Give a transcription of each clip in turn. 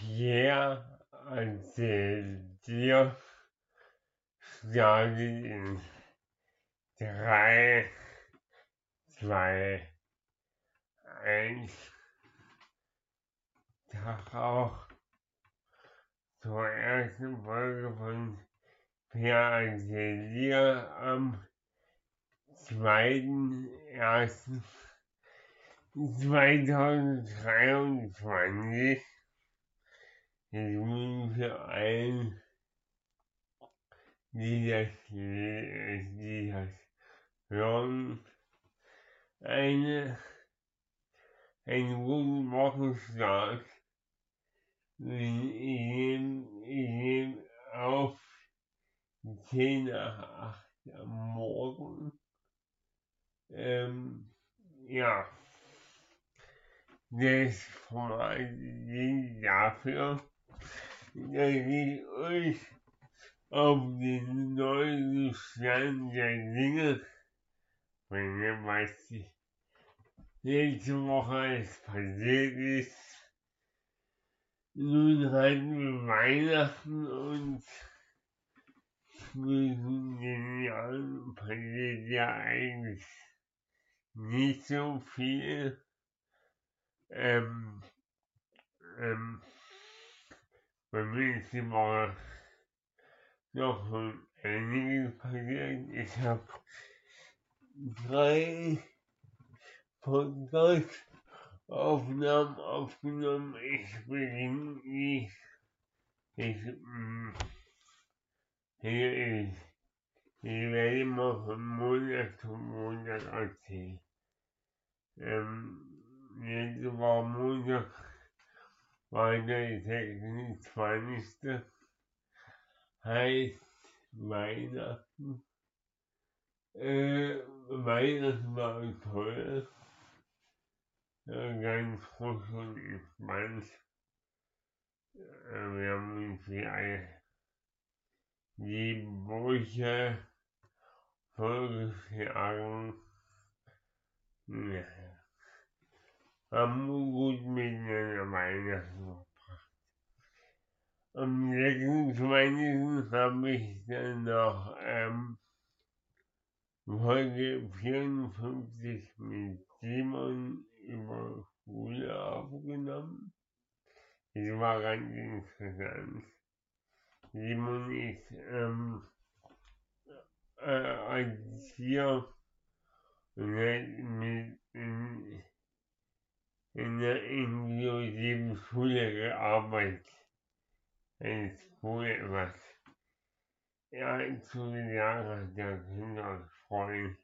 Pierre erzählt dir startet in drei, zwei, eins. Tag auch zur ersten Folge von Pierre erzählt dir am 2.1.2023 allen, die das, die das hören, eine, einen guten Wochenstart. Ich nehme, ich nehme auf 10 nach 8 am Morgen. Ähm, ja, das Format dafür, dass ich euch auf den neuen Stand der Dinge bringe, was letzte Woche alles passiert ist. Nun hatten wir Weihnachten und zwischen den Jahren passiert ja eigentlich nicht so viel. Ähm, ähm, Woche noch schon einiges passiert. Ich habe drei Podcast-Aufnahmen aufgenommen. Ich beginne die, ich, mh, hier ist, ich werde mal von Monat zu Monat erzählen. Ähm, letzte Woche Montag war der 26. heißt Weihnachten. Äh, Weihnachten war toll. Ja, ganz frisch und entspannt. Äh, wir haben eine, die Brüche vorgeschlagen. Ja haben gut miteinander Weihnachten verbracht. Am 26. habe ich dann noch ähm, Folge 54 mit Simon über Schule aufgenommen. Das war ganz interessant. Simon ist ähm, äh, Erzieher und hat mit in, in der inklusiven Schule gearbeitet. Eine Schule, was ja zu den Jahren der Kinder freuen.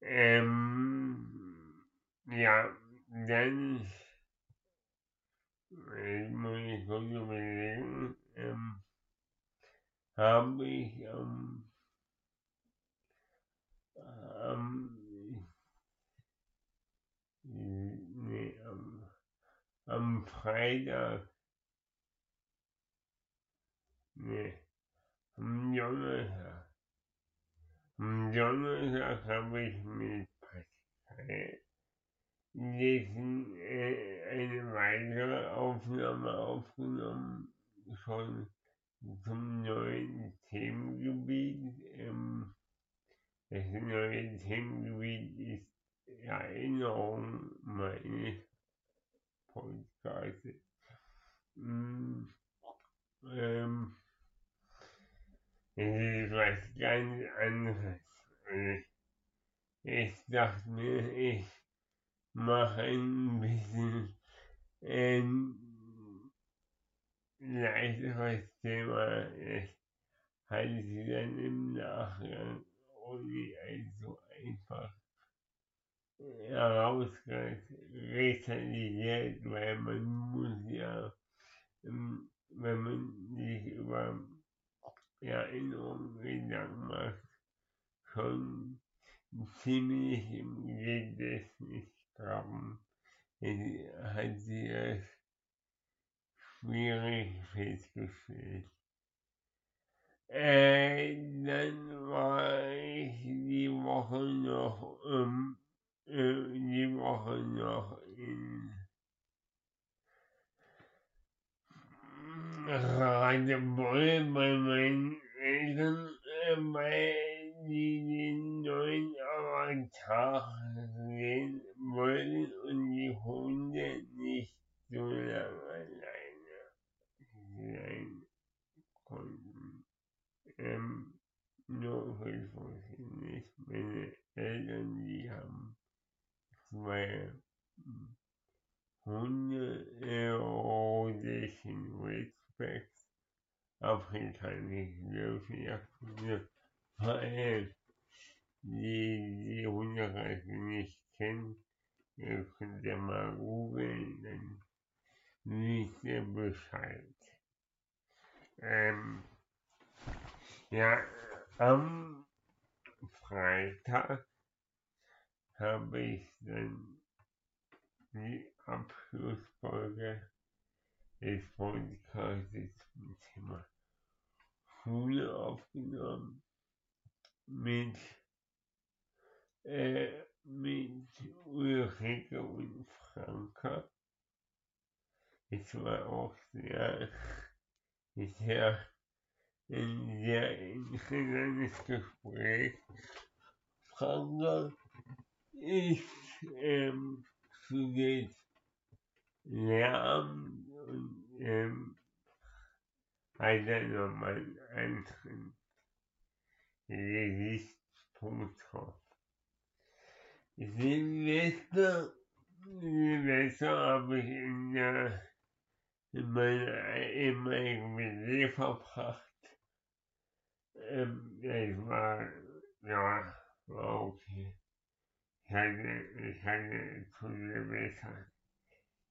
Ähm, ja, dann ich muss ich kurz überlegen, ähm, habe ich am ähm, nee, am, am Freitag, nee, am Donnerstag, am Donnerstag habe ich mit Pascal äh, eine weitere Aufnahme aufgenommen, schon zum neuen Themengebiet. Ähm, das neue Themengebiet ist Erinnerung meine Podcasts. Mm, ähm, es ist was ganz anderes. Ich, ich dachte mir, ich mache ein bisschen ein leichteres Thema. Das halte ich dann im Nachgang ohne allzu einfach herauskristallisiert, weil man muss ja, ähm, wenn man sich über Erinnerungen Gedanken macht, schon ziemlich im Gedächtnis graben. Hat sie es schwierig festgestellt. Äh, dann war ich die Woche noch ähm, äh, äh, die Woche noch in Radebeul bei meinen Eltern, äh, weil die den neuen Avatar sehen wollen und Hunde rhodischen Ridgebacks, afrikanische Löwenjagdhunde, weil die die Hunderasse nicht kennen. Ihr könnt ja mal googeln, dann wisst ihr Bescheid. Ähm, ja, am Freitag habe ich dann die Abschlussfolge des Podcasts zum Thema Schule aufgenommen mit, äh, mit Ulrike und Franka. Es war auch sehr, sehr ein sehr interessantes Gespräch. Franka ist ähm, studiert Lehramt und ähm, dann nochmal einen anderen Gesichtspunkt drauf. Silvester, Silvester habe ich in, der, in meiner ehemaligen WG verbracht. Ähm, das war, ja, war okay. Ich hatte zu Silvester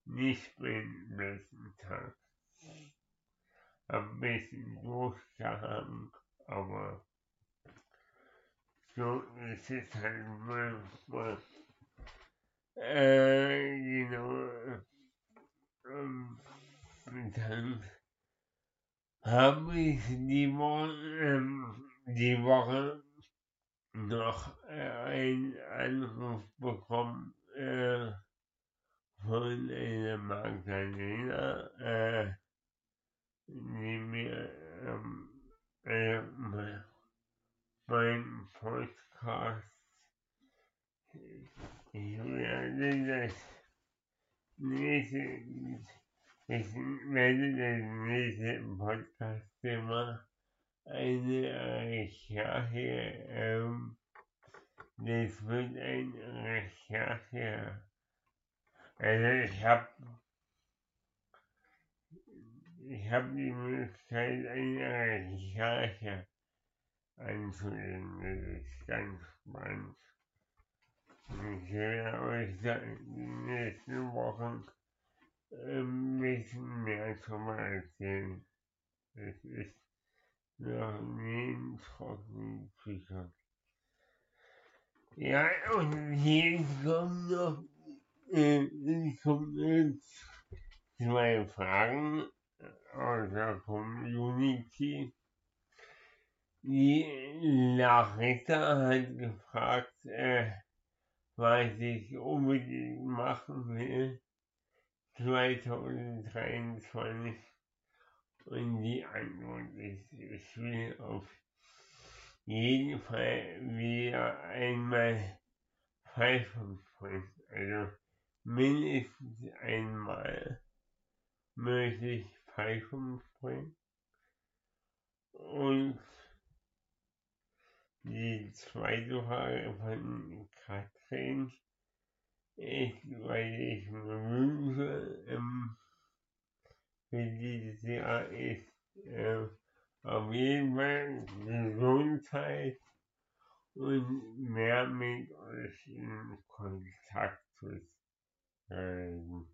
nicht den besten Tag. Ein bisschen durchgehangen, aber so ist es halt manchmal. Äh, genau. Ähm, dann habe ich die Woche, ähm, die Woche noch einen Anruf bekommen äh, von einer Magdalena, äh, die mir ähm, äh, mein Podcast, ich werde das nächste, ich werde das nächste Podcast-Thema eine Recherche, ähm, das wird eine Recherche, also ich habe ich habe die Möglichkeit, eine Recherche anzulegen, das ist ganz spannend. Ich werde euch die nächsten Wochen ein bisschen mehr darüber erzählen. Es ist noch nie ein trockenen Tücher. Ja, und hier kommen noch, äh, kommen jetzt zwei Fragen aus der Community. Die Larissa hat gefragt, äh, was ich unbedingt machen will 2023 und die Antwort ist, ich will auf jeden Fall wieder einmal pfeifen können. Also mindestens einmal möchte ich pfeifen springen. Und die zweite Frage von Katrin ist, weil ich mir wünsche, ähm, für dieses Jahr ist äh, auf jeden Fall Gesundheit und mehr mit euch in Kontakt zu treten.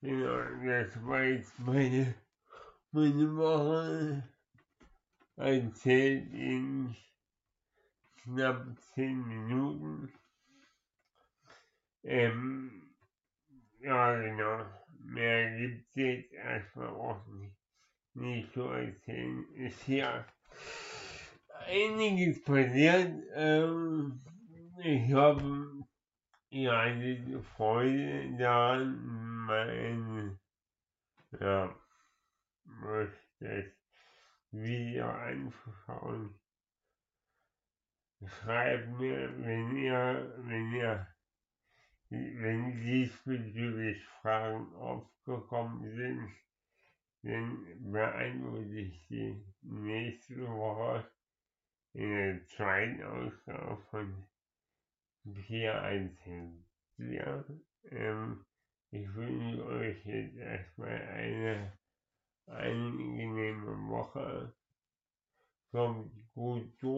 Genau, das war jetzt meine, meine Woche erzählt in knapp 10 Minuten. Ähm, ja, genau. Mehr gibt es jetzt erstmal auch nicht, nicht zu erzählen. Ist hier einiges passiert. Ähm, ich hoffe, ihr hattet Freude daran, mein, ja, das Video anzuschauen. Schreibt mir, wenn ihr, wenn ihr, wenn diesbezüglich Fragen aufgekommen sind, dann beantworte ich die nächste Woche in der zweiten Ausgabe von 414. Ähm, ich wünsche euch jetzt erstmal eine angenehme Woche. Kommt gut durch,